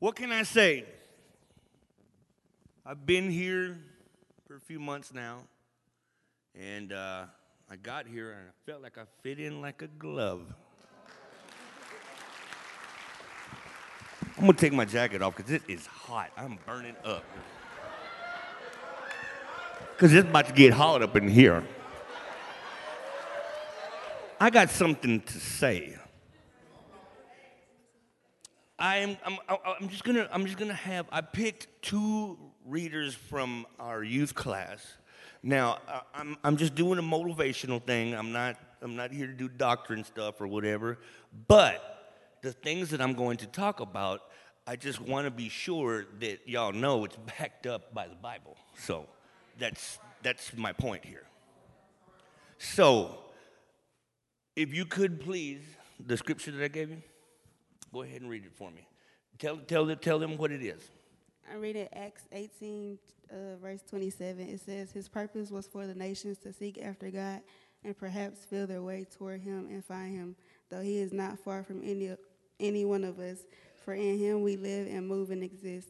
What can I say? I've been here for a few months now, and uh, I got here and I felt like I fit in like a glove. I'm gonna take my jacket off because it is hot. I'm burning up. Because it's about to get hot up in here. I got something to say. I am, I'm, I'm just gonna, I'm just gonna have, I picked two readers from our youth class. Now, I'm, I'm just doing a motivational thing. I'm not, I'm not here to do doctrine stuff or whatever. But the things that I'm going to talk about, I just want to be sure that y'all know it's backed up by the Bible. So that's, that's my point here. So, if you could please, the scripture that I gave you, go ahead and read it for me. Tell, tell, tell them what it is. I read it Acts 18, uh, verse 27. It says, His purpose was for the nations to seek after God and perhaps feel their way toward Him and find Him, though He is not far from any, any one of us. For in Him we live and move and exist.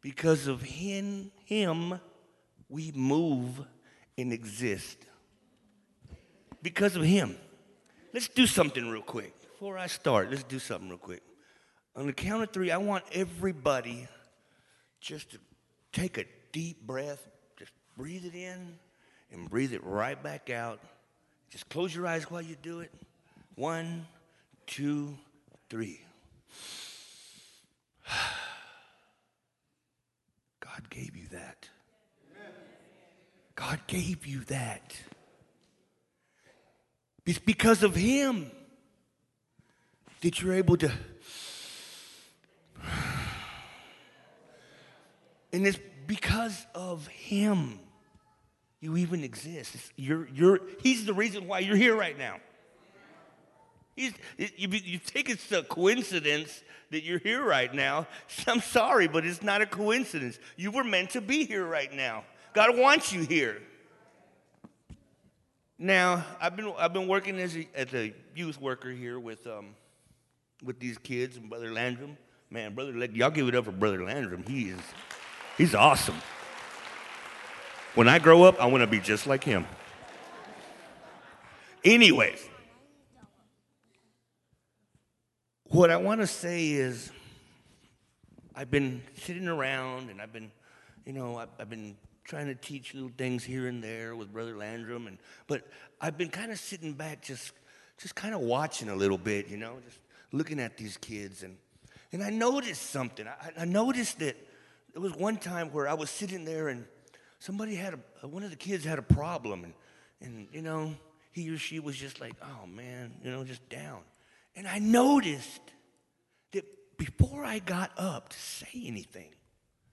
Because of him, him, we move and exist. Because of Him. Let's do something real quick. Before I start, let's do something real quick. On the count of three, I want everybody just to take a deep breath, just breathe it in and breathe it right back out. Just close your eyes while you do it. One, two, three. God gave you that. God gave you that. It's because of Him that you're able to. And it's because of Him you even exist. you're, you're, he's the reason why you're here right now. He's, you, you think it's a coincidence that you're here right now. I'm sorry, but it's not a coincidence. You were meant to be here right now. God wants you here. Now, I've been, I've been working as a, as a youth worker here with, um, with these kids and Brother Landrum. Man, Brother, y'all give it up for Brother Landrum. He is, he's awesome. When I grow up, I want to be just like him. Anyways, what I want to say is I've been sitting around and I've been, you know, I've, I've, been trying to teach little things here and there with Brother Landrum, and but I've been kind of sitting back, just just kind of watching a little bit, you know, just looking at these kids, and and I noticed something. I, I noticed that there was one time where I was sitting there and somebody had a, one of the kids had a problem and, and, you know, he or she was just like, oh man, you know, just down. And I noticed that before I got up to say anything,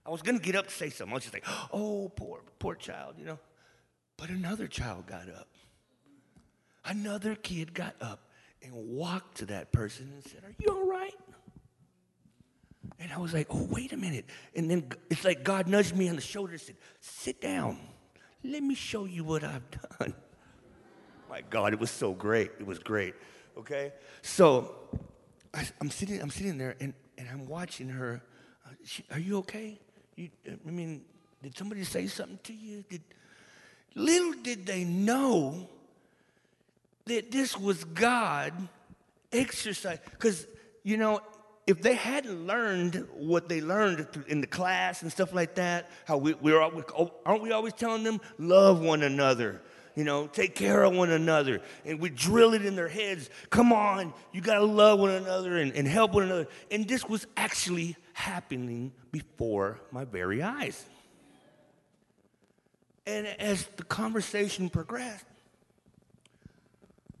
I was to get up to say something. I was just like, oh, poor, poor child, you know. But another child got up. Another kid got up and walked to that person and said, Are you all right? And I was like, oh, wait a minute. And then it's like God nudged me on the shoulder and said, sit down. Let me show you what I've done. My God, it was so great. It was great. Okay? So I, am sitting, I'm sitting there and, and I'm watching her. Uh, she, are you okay? You, I mean, did somebody say something to you? Did, little did they know that this was God exercise. Because, you know, if they hadn't learned what they learned in the class and stuff like that, how we, we're oh, aren't we always telling them love one another, you know, take care of one another, and we drill it in their heads. Come on, you got to love one another and, and help one another. And this was actually happening before my very eyes. And as the conversation progressed,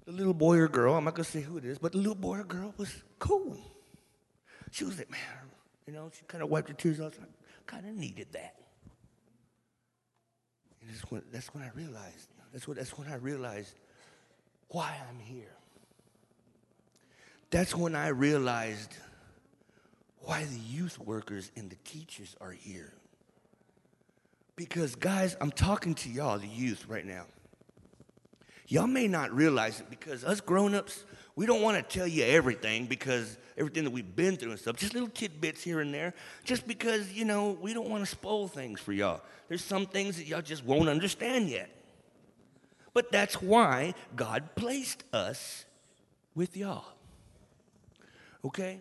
the little boy or girl, I'm not gonna say who it is, but the little boy or girl was cool. She was like, man, you know, she kind of wiped her tears off. I kind of needed that. And that's when, that's when I realized, that's, what, that's when I realized why I'm here. That's when I realized why the youth workers and the teachers are here. Because, guys, I'm talking to y'all, the youth, right now. Y'all may not realize it because us grown ups, we don't want to tell you everything because everything that we've been through and stuff, just little tidbits here and there, just because, you know, we don't want to spoil things for y'all. There's some things that y'all just won't understand yet. But that's why God placed us with y'all. Okay?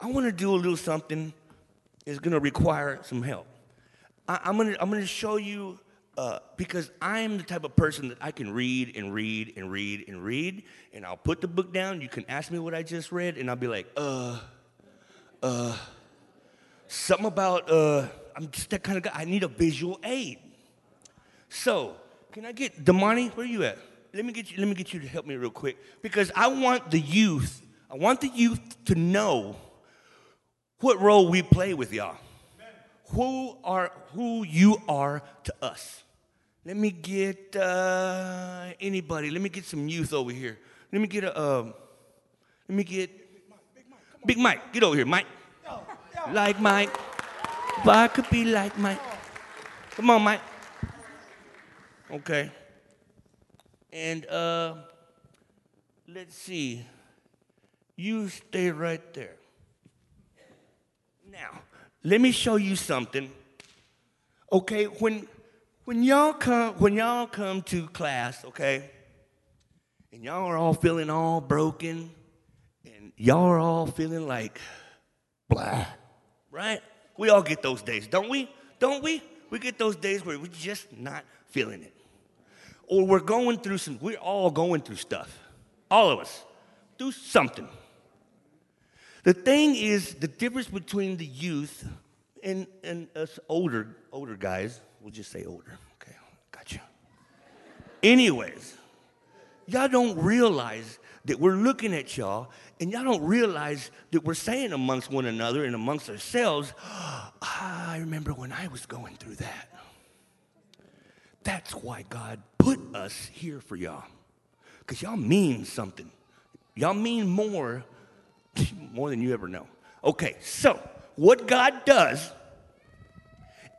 I want to do a little something that's going to require some help. I, am going to I'm gonna show you uh, because I'm the type of person that I can read and read and read and read, and I'll put the book down. You can ask me what I just read, and I'll be like, uh, uh, something about, uh, I'm just that kind of guy. I need a visual aid. So, can I get Damani? Where are you at? Let me get you. Let me get you to help me real quick because I want the youth. I want the youth to know what role we play with y'all. Who are who you are to us. Let me get uh, anybody. Let me get some youth over here. Let me get a. Uh, let me get Big Mike. Get over here, Mike. Like Mike. But I could be like Mike. Come on, Mike. Okay. And uh, let's see. You stay right there. Now, let me show you something. Okay, when when y'all come when y'all come to class, okay, and y'all are all feeling all broken, and y'all are all feeling like blah, right? We all get those days, don't we? Don't we? We get those days where we're just not feeling it. Or we're going through some, we're all going through stuff. All of us. Do something. The thing is, the difference between the youth and, and us older, older guys, We'll just say older. Okay, gotcha. Anyways, y'all don't realize that we're looking at y'all and y'all don't realize that we're saying amongst one another and amongst ourselves, ah, I remember when I was going through that. That's why God put us here for y'all. Because y'all mean something. Y'all mean more, more than you ever know. Okay, so what God does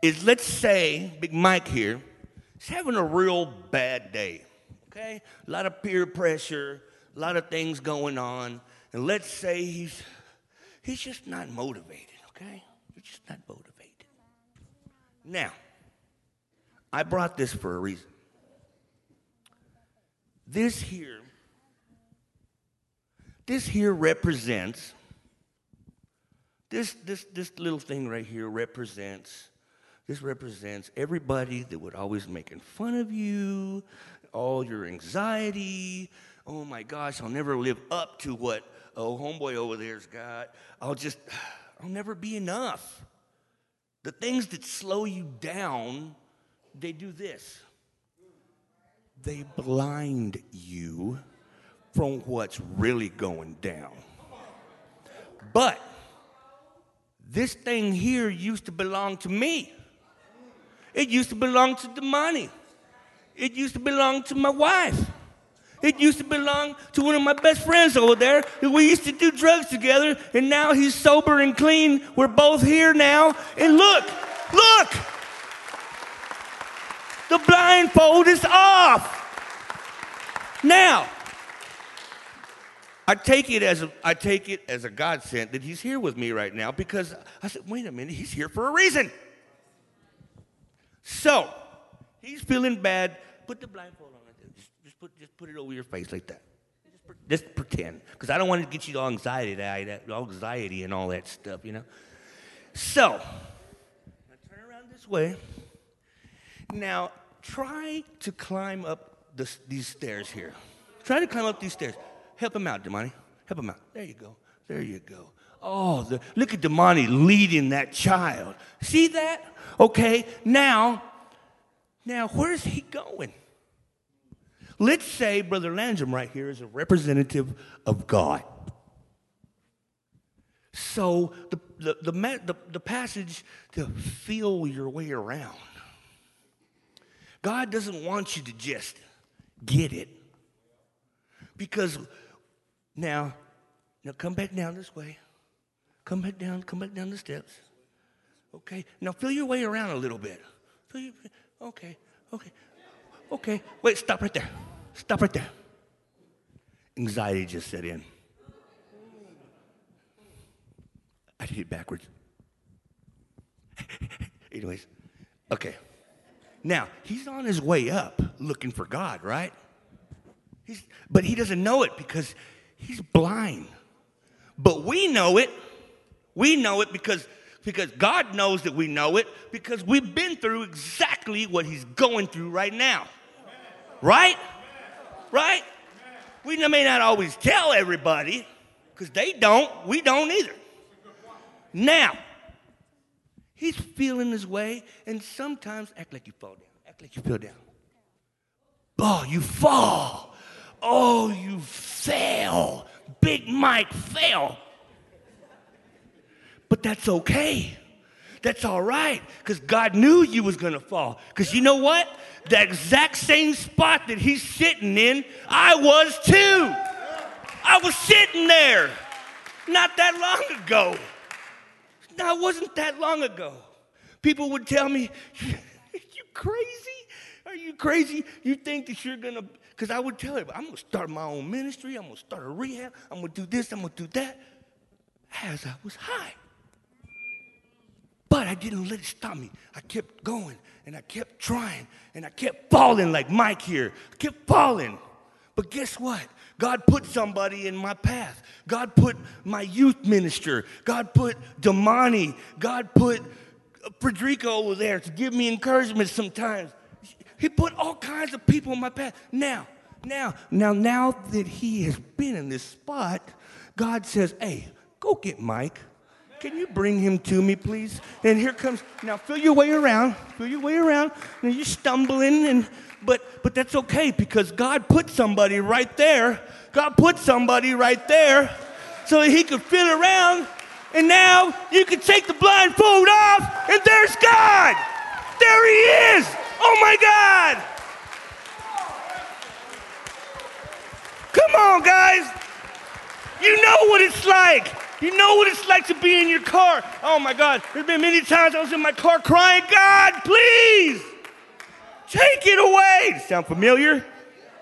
is let's say Big Mike here is having a real bad day, okay? A lot of peer pressure, a lot of things going on, and let's say he's he's just not motivated, okay? He's just not motivated. Now, I brought this for a reason. This here, this here represents this this this little thing right here represents this represents everybody that would always making fun of you, all your anxiety. Oh my gosh, I'll never live up to what oh homeboy over there's got. I'll just I'll never be enough. The things that slow you down, they do this. They blind you from what's really going down. But this thing here used to belong to me. It used to belong to Damani. It used to belong to my wife. It used to belong to one of my best friends over there. We used to do drugs together, and now he's sober and clean. We're both here now. And look, look, the blindfold is off. Now, I take it as a, I take it as a godsend that he's here with me right now because I said, wait a minute, he's here for a reason. So, he's feeling bad. Put the blindfold on Just, just, put, just put it over your face like that. Just, pretend. Because I don't want to get you all anxiety, that, anxiety and all that stuff, you know? So, now turn around this way. Now, try to climb up these stairs here. Try to climb up these stairs. Help him out, Damani. Help him out. There you go. There you go. Oh, the, look at Damani leading that child. See that? Okay, now, now where's he going? Let's say Brother Landrum right here is a representative of God. So the, the, the, the, the passage to feel your way around. God doesn't want you to just get it. Because now, now come back down this way. Come back down, come back down the steps. Okay, now feel your way around a little bit. Your, okay, okay, okay. Wait, stop right there. Stop right there. Anxiety just set in. I did it backwards. Anyways, okay. Now, he's on his way up looking for God, right? He's, but he doesn't know it because he's blind. But we know it. We know it because, because God knows that we know it because we've been through exactly what he's going through right now. Right? Right? We may not always tell everybody because they don't. We don't either. Now, he's feeling his way, and sometimes act like you fall down. Act like you fell down. Oh, you fall. Oh, you fell. Big Mike fell. But that's okay. That's all right, because God knew you was gonna fall. Because you know what? The exact same spot that he's sitting in, I was too. I was sitting there not that long ago. No, it wasn't that long ago. People would tell me, you crazy? Are you crazy? You think that you're gonna, because I would tell them, I'm gonna start my own ministry, I'm gonna start a rehab, I'm gonna do this, I'm gonna do that, as I was high. But I didn't let it stop me. I kept going and I kept trying and I kept falling like Mike here. I kept falling. But guess what? God put somebody in my path. God put my youth minister. God put Damani. God put uh, Frederico over there to give me encouragement sometimes. He put all kinds of people in my path. Now, now, now, now that he has been in this spot, God says, hey, go get Mike. Can you bring him to me, please? And here comes, now feel your way around, feel your way around. Now you're stumbling and but but that's okay because God put somebody right there. God put somebody right there so that he could feel around. And now you can take the blindfold off, and there's God. There he is. Oh my God. Come on, guys. You know what it's like. You know what it's like to be in your car. Oh my God. There's been many times I was in my car crying, God, please. Take it away. Sound familiar?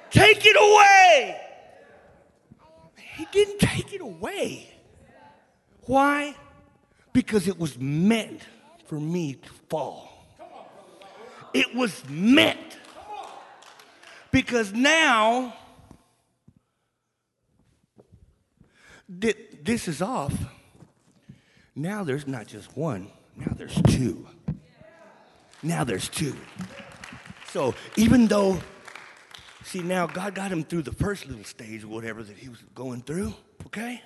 Take it away. He didn't take it away. Why? Because it was meant for me to fall. It was meant. Because now that this is off, now there's not just one, now there's two. Now there's two. So even though, see, now God got him through the first little stage whatever that he was going through, okay?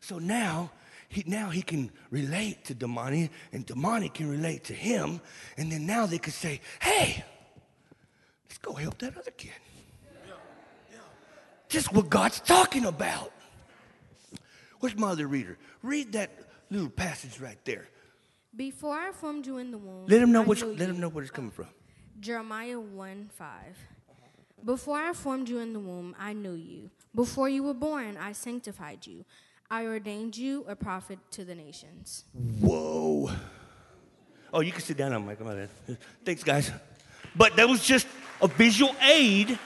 So now, he, now he can relate to Damani, and Damani can relate to him, and then now they could say, hey, let's go help that other kid. Yeah. Yeah. Just what God's talking about. Where's my other reader? Read that little passage right there. Before I formed you in the womb, Let him know which, let him know where it's coming from. Jeremiah 1 5. Before I formed you in the womb, I knew you. Before you were born, I sanctified you. I ordained you a prophet to the nations. Whoa. Oh, you can sit down on. My bad. Thanks, guys. But that was just a visual aid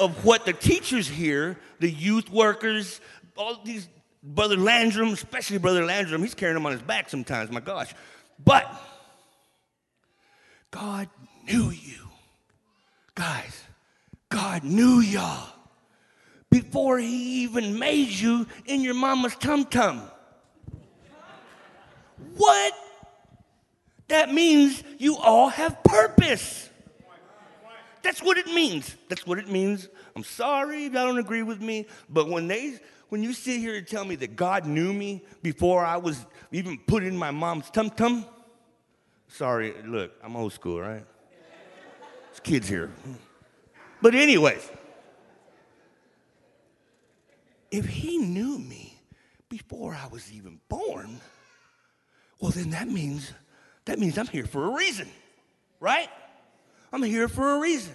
of what the teachers here, the youth workers, all these, Brother Landrum, especially Brother Landrum, he's carrying them on his back sometimes, my gosh. But God knew you. Guys, God knew y'all before he even made you in your mama's tum tum. What? That means you all have purpose. That's what it means. That's what it means. I'm sorry if y'all don't agree with me, but when they when you sit here and tell me that God knew me before I was even put in my mom's tum tum, sorry, look, I'm old school, right? There's kids here. But anyways, if he knew me before I was even born, well then that means that means I'm here for a reason. Right? I'm here for a reason.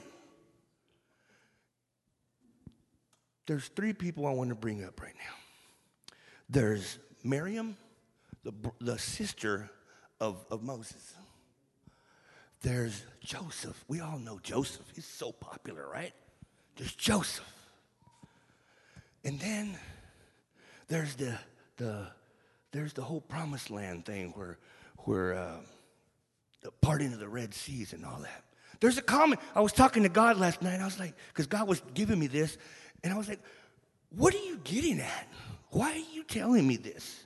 There's three people I want to bring up right now. There's Miriam, the, the sister of, of Moses. There's Joseph. We all know Joseph. He's so popular, right? there's Joseph. And then there's the, the, there's the whole promised land thing where, where uh, the parting of the Red Seas and all that. There's a comment. I was talking to God last night. I was like, because God was giving me this, and I was like, what are you getting at? Why are you telling me this?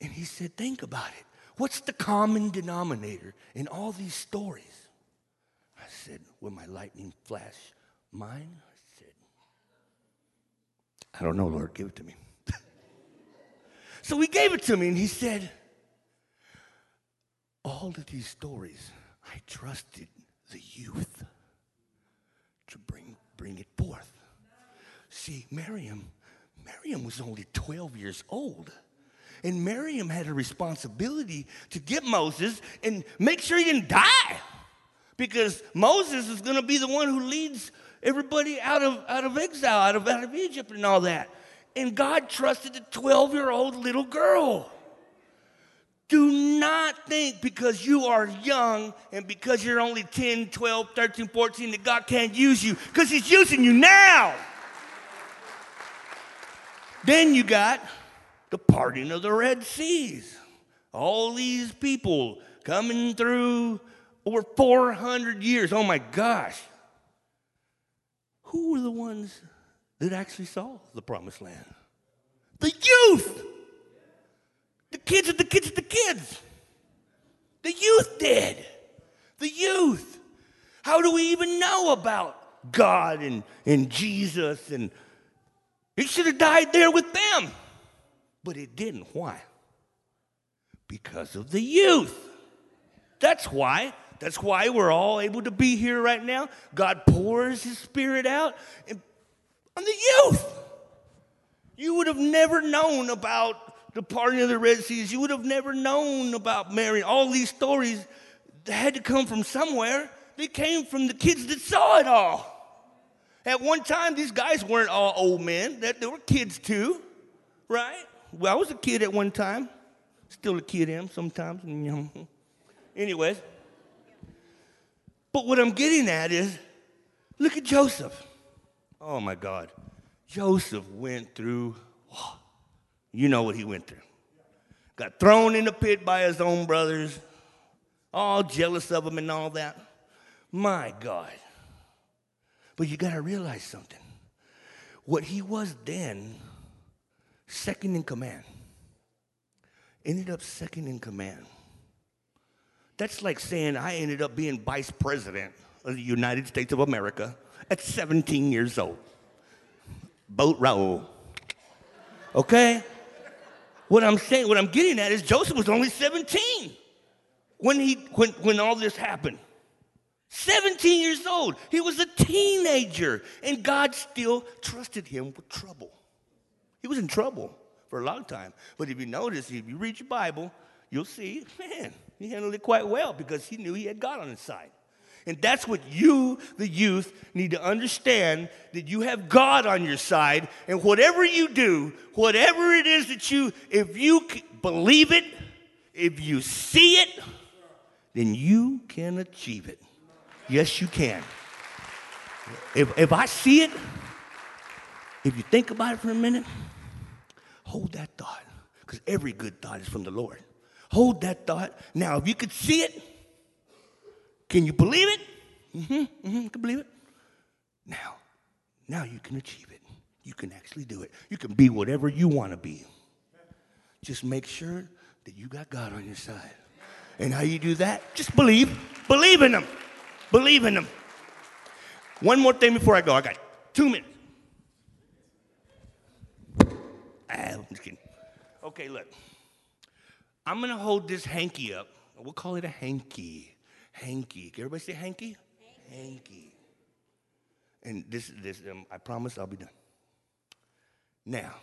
And he said, think about it. What's the common denominator in all these stories? I said, Will my lightning flash mine? I said, I don't know, Lord, give it to me. so he gave it to me and he said, All of these stories, I trusted the youth to bring, bring it forth. See, Miriam, Miriam was only 12 years old. And Miriam had a responsibility to get Moses and make sure he didn't die. Because Moses is going to be the one who leads everybody out of, out of exile, out of, out of Egypt and all that. And God trusted a 12 year old little girl. Do not think because you are young and because you're only 10, 12, 13, 14 that God can't use you because He's using you now. Then you got the parting of the Red Seas. All these people coming through over 400 years. Oh my gosh. Who were the ones that actually saw the promised land? The youth. The kids of the kids of the kids. The youth did. The youth. How do we even know about God and, and Jesus? And he should have died there with them. But it didn't. Why? Because of the youth. That's why. That's why we're all able to be here right now. God pours His Spirit out on the youth. You would have never known about the parting of the Red Seas. You would have never known about Mary. All these stories had to come from somewhere. They came from the kids that saw it all. At one time, these guys weren't all old men, they were kids too, right? Well, I was a kid at one time. Still a kid am sometimes. Anyways. But what I'm getting at is look at Joseph. Oh my God. Joseph went through, oh, you know what he went through. Got thrown in the pit by his own brothers, all jealous of him and all that. My God. But you got to realize something. What he was then second in command. Ended up second in command. That's like saying I ended up being vice president of the United States of America at 17 years old. Boat Raoul. Okay? What I'm saying, what I'm getting at is Joseph was only 17 when he when when all this happened. 17 years old. He was a teenager, and God still trusted him with trouble. He was in trouble for a long time. But if you notice, if you read your Bible, you'll see, man, he handled it quite well because he knew he had God on his side. And that's what you, the youth, need to understand that you have God on your side. And whatever you do, whatever it is that you, if you believe it, if you see it, then you can achieve it. Yes, you can. If, if I see it, if you think about it for a minute, hold that thought, because every good thought is from the Lord. Hold that thought. Now, if you could see it, can you believe it? Mm-hmm, mm-hmm, can believe it. Now, now you can achieve it. You can actually do it. You can be whatever you want to be. Just make sure that you got God on your side. And how you do that? Just believe. Believe in Him. Believe in them. One more thing before I go. I got two minutes. Ah, I'm just kidding. Okay, look. I'm gonna hold this hanky up. We'll call it a hanky. Hanky. Can everybody say hanky? Hanky. And this, this, um, I promise I'll be done. Now,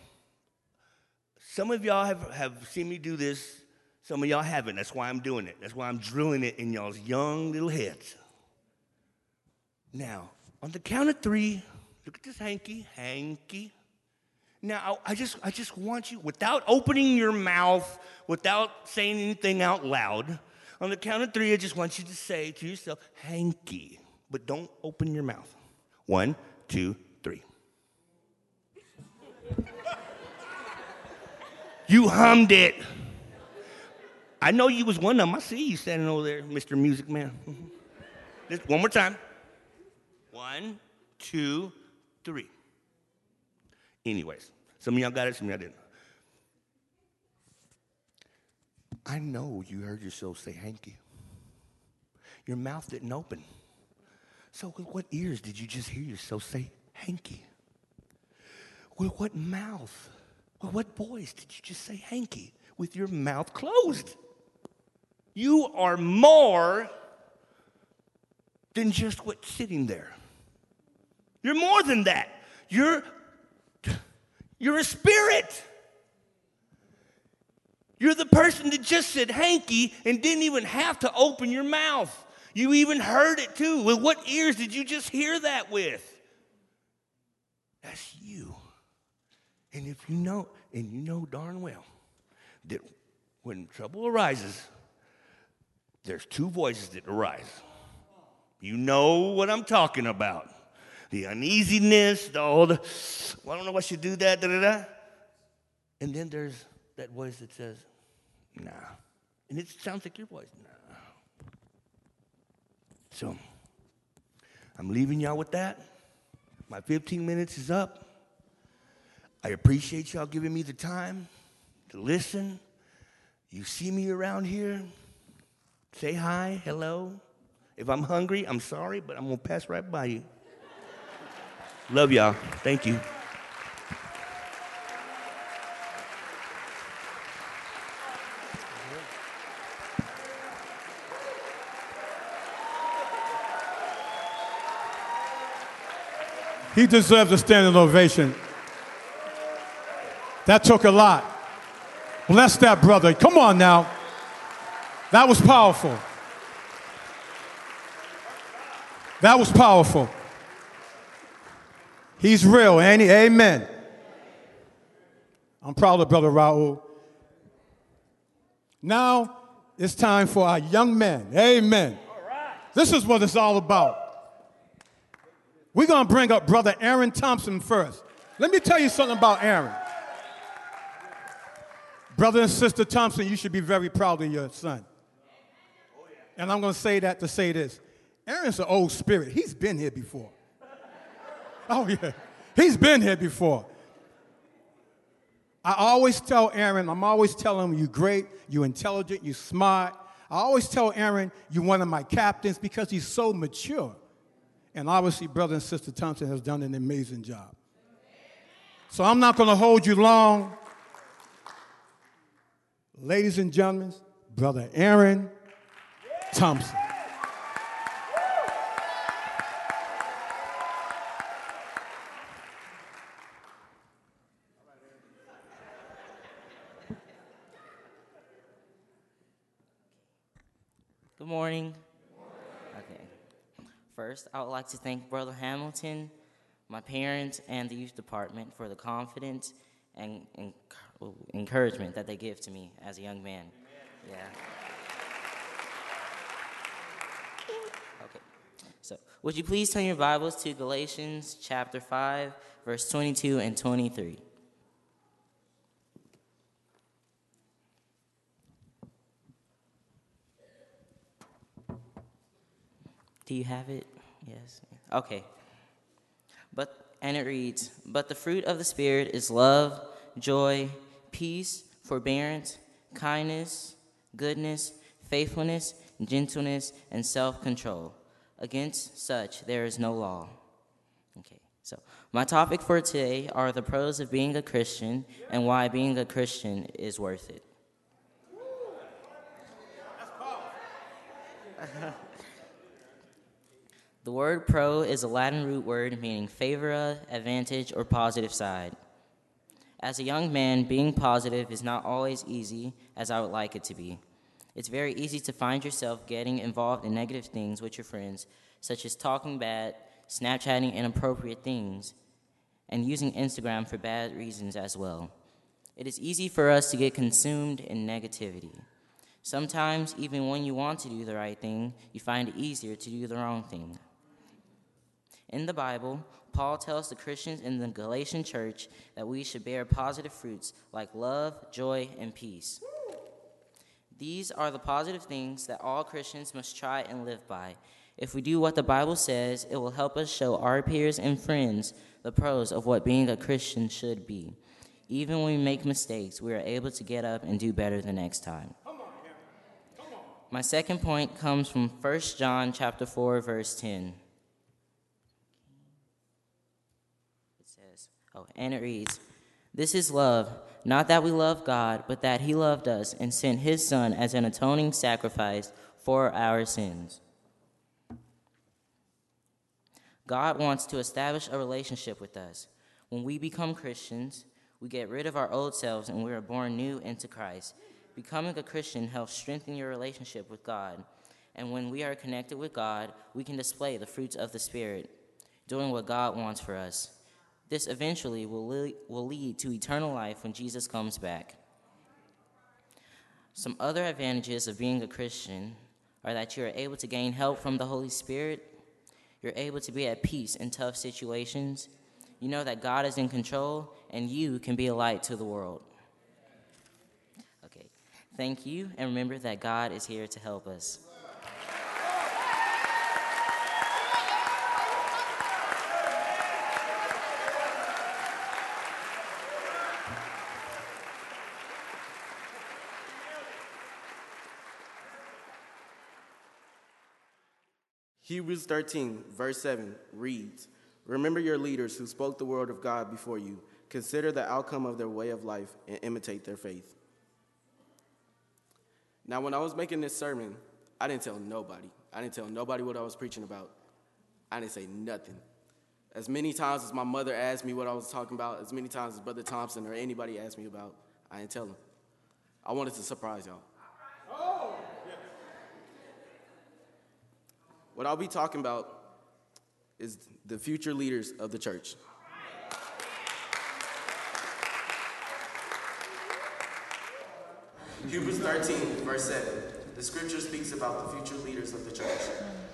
some of y'all have, have seen me do this. Some of y'all haven't. That's why I'm doing it. That's why I'm drilling it in y'all's young little heads. Now, on the count of three, look at this hanky, hanky, now, I just, I just want you, without opening your mouth, without saying anything out loud, on the count of three, I just want you to say to yourself, hanky, but don't open your mouth. One, two, three. you hummed it. I know you was one of them. I see you standing over there, Mr. Music Man. Mm-hmm. Just one more time. One, two, three. Anyways, some of y'all got it, some of y'all didn't. I know you heard yourself say hanky. Your mouth didn't open. So, with what ears did you just hear yourself say hanky? With what mouth? With what voice did you just say hanky with your mouth closed? You are more than just what's sitting there. You're more than that. You're, you're a spirit. You're the person that just said hanky and didn't even have to open your mouth. You even heard it too. With what ears did you just hear that with? That's you. And if you know, and you know darn well that when trouble arises, there's two voices that arise. You know what I'm talking about. The uneasiness, the old, well, I don't know what should do that, da da da. And then there's that voice that says, nah. And it sounds like your voice, nah. So, I'm leaving y'all with that. My 15 minutes is up. I appreciate y'all giving me the time to listen. You see me around here, say hi, hello. If I'm hungry, I'm sorry, but I'm gonna pass right by you. Love y'all. Thank you. He deserves a standing ovation. That took a lot. Bless that brother. Come on now. That was powerful. That was powerful. He's real, ain't he? Amen. I'm proud of Brother Raul. Now it's time for our young men. Amen. This is what it's all about. We're going to bring up Brother Aaron Thompson first. Let me tell you something about Aaron. Brother and Sister Thompson, you should be very proud of your son. And I'm going to say that to say this Aaron's an old spirit. He's been here before. Oh, yeah. He's been here before. I always tell Aaron, I'm always telling him, you're great, you're intelligent, you're smart. I always tell Aaron, you're one of my captains because he's so mature. And obviously, Brother and Sister Thompson has done an amazing job. So I'm not going to hold you long. Ladies and gentlemen, Brother Aaron Thompson. Good morning. Okay. First, I would like to thank Brother Hamilton, my parents, and the youth department for the confidence and, and encouragement that they give to me as a young man. Yeah. Okay. So, would you please turn your Bibles to Galatians chapter 5, verse 22 and 23? Do you have it? Yes. Okay. But and it reads, "But the fruit of the spirit is love, joy, peace, forbearance, kindness, goodness, faithfulness, gentleness, and self-control. Against such there is no law." Okay. So, my topic for today are the pros of being a Christian and why being a Christian is worth it. The word pro is a Latin root word meaning favora, advantage, or positive side. As a young man, being positive is not always easy as I would like it to be. It's very easy to find yourself getting involved in negative things with your friends, such as talking bad, Snapchatting inappropriate things, and using Instagram for bad reasons as well. It is easy for us to get consumed in negativity. Sometimes, even when you want to do the right thing, you find it easier to do the wrong thing. In the Bible, Paul tells the Christians in the Galatian church that we should bear positive fruits like love, joy, and peace. These are the positive things that all Christians must try and live by. If we do what the Bible says, it will help us show our peers and friends the pros of what being a Christian should be. Even when we make mistakes, we are able to get up and do better the next time. My second point comes from 1 John chapter 4 verse 10. It says, oh, and it reads, "This is love, not that we love God, but that he loved us and sent his son as an atoning sacrifice for our sins." God wants to establish a relationship with us. When we become Christians, we get rid of our old selves and we are born new into Christ. Becoming a Christian helps strengthen your relationship with God. And when we are connected with God, we can display the fruits of the Spirit, doing what God wants for us. This eventually will, le- will lead to eternal life when Jesus comes back. Some other advantages of being a Christian are that you are able to gain help from the Holy Spirit you're able to be at peace in tough situations. You know that God is in control and you can be a light to the world. Okay, thank you, and remember that God is here to help us. Hebrews 13, verse 7 reads Remember your leaders who spoke the word of God before you. Consider the outcome of their way of life and imitate their faith. Now, when I was making this sermon, I didn't tell nobody. I didn't tell nobody what I was preaching about. I didn't say nothing. As many times as my mother asked me what I was talking about, as many times as Brother Thompson or anybody asked me about, I didn't tell them. I wanted to surprise y'all. What I'll be talking about is the future leaders of the church. Hebrews 13, verse 7. The scripture speaks about the future leaders of the church.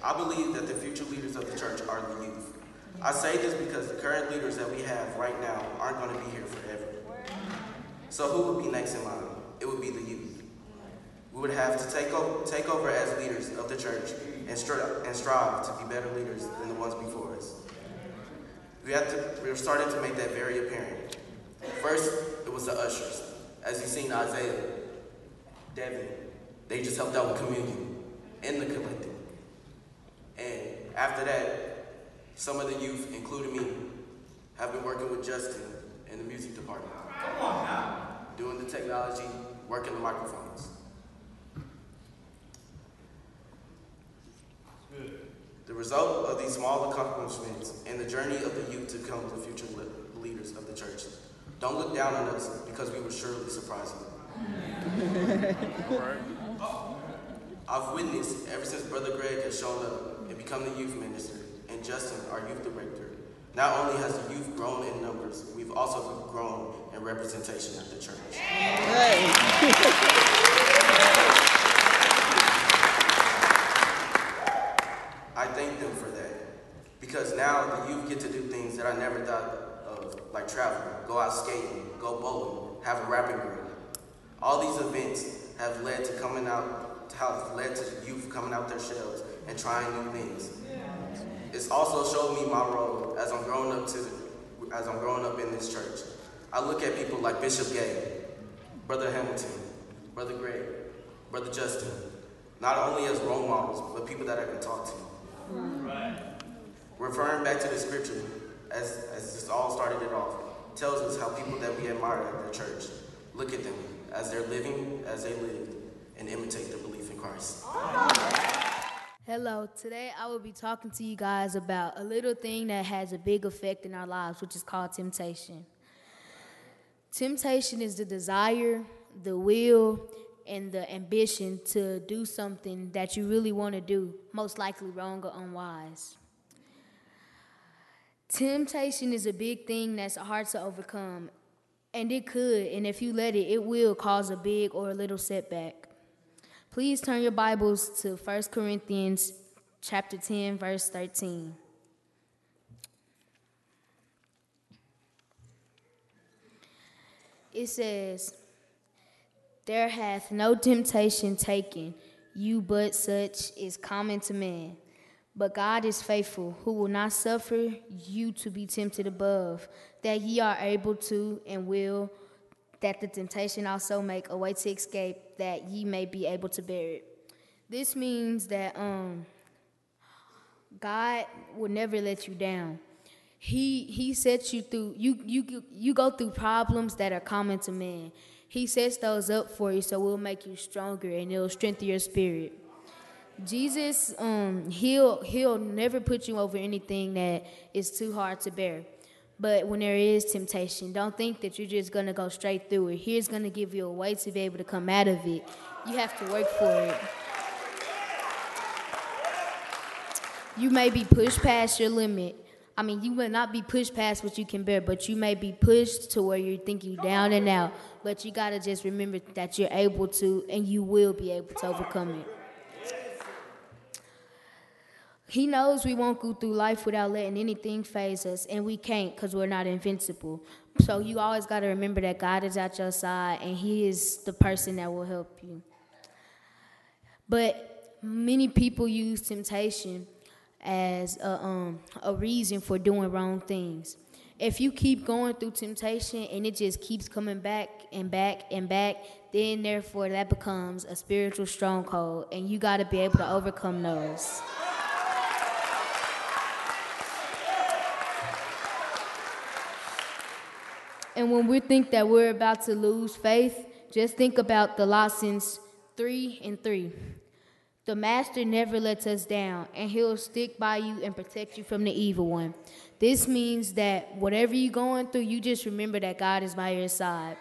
I believe that the future leaders of the church are the youth. I say this because the current leaders that we have right now aren't going to be here forever. So who would be next in line? It would be the youth. We would have to take, over, take over as leaders of the church and, stri- and strive to be better leaders than the ones before us. We have to, we're starting to make that very apparent. First, it was the ushers. As you've seen Isaiah, Devin, they just helped out with communion and the collecting. And after that, some of the youth, including me, have been working with Justin in the music department. Come on now. Doing the technology, working the microphones. Result of these small accomplishments and the journey of the youth to become the future leaders of the church. Don't look down on us because we will surely surprise you. I've witnessed ever since Brother Greg has shown up and become the youth minister, and Justin, our youth director. Not only has the youth grown in numbers, we've also grown in representation at the church. I thank them for that. Because now the youth get to do things that I never thought of, like travel, go out skating, go bowling, have a rapping group. All these events have led to coming out, have led to youth coming out their shells and trying new things. It's also showed me my role as I'm growing up to, as I'm growing up in this church. I look at people like Bishop Gay, Brother Hamilton, Brother Greg, Brother Justin, not only as role models, but people that I can talk to. Referring back to the scripture, as, as this all started it off, tells us how people that we admire at the church look at them as they're living, as they lived, and imitate their belief in Christ. Hello, today I will be talking to you guys about a little thing that has a big effect in our lives, which is called temptation. Temptation is the desire, the will, and the ambition to do something that you really want to do, most likely wrong or unwise. Temptation is a big thing that's hard to overcome, and it could, and if you let it, it will cause a big or a little setback. Please turn your Bibles to 1 Corinthians chapter 10 verse 13. It says, there hath no temptation taken you, but such is common to man. But God is faithful, who will not suffer you to be tempted above, that ye are able to and will, that the temptation also make a way to escape, that ye may be able to bear it. This means that um, God will never let you down. He he sets you through you you you go through problems that are common to man. He sets those up for you so it will make you stronger and it'll strengthen your spirit. Jesus, um, he'll he'll never put you over anything that is too hard to bear. But when there is temptation, don't think that you're just gonna go straight through it. He's gonna give you a way to be able to come out of it. You have to work for it. You may be pushed past your limit. I mean, you will not be pushed past what you can bear, but you may be pushed to where you think you down and out. But you gotta just remember that you're able to, and you will be able to overcome it. He knows we won't go through life without letting anything faze us, and we can't because we're not invincible. So you always got to remember that God is at your side, and He is the person that will help you. But many people use temptation as a, um, a reason for doing wrong things. If you keep going through temptation and it just keeps coming back and back and back, then therefore that becomes a spiritual stronghold, and you got to be able to overcome those. And when we think that we're about to lose faith, just think about the Colossians 3 and 3. The master never lets us down, and he'll stick by you and protect you from the evil one. This means that whatever you're going through, you just remember that God is by your side.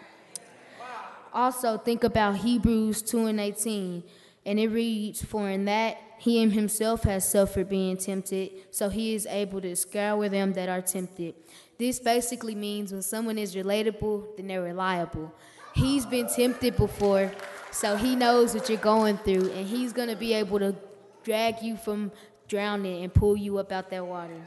Also, think about Hebrews 2 and 18, and it reads, For in that he himself has suffered being tempted, so he is able to scour them that are tempted. This basically means when someone is relatable, then they're reliable. He's been tempted before, so he knows what you're going through, and he's gonna be able to drag you from drowning and pull you up out that water.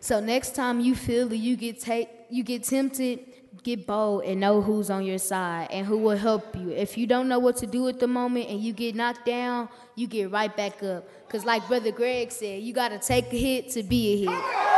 So next time you feel that you get take you get tempted, get bold and know who's on your side and who will help you. If you don't know what to do at the moment and you get knocked down, you get right back up. Cause like Brother Greg said, you gotta take a hit to be a hit.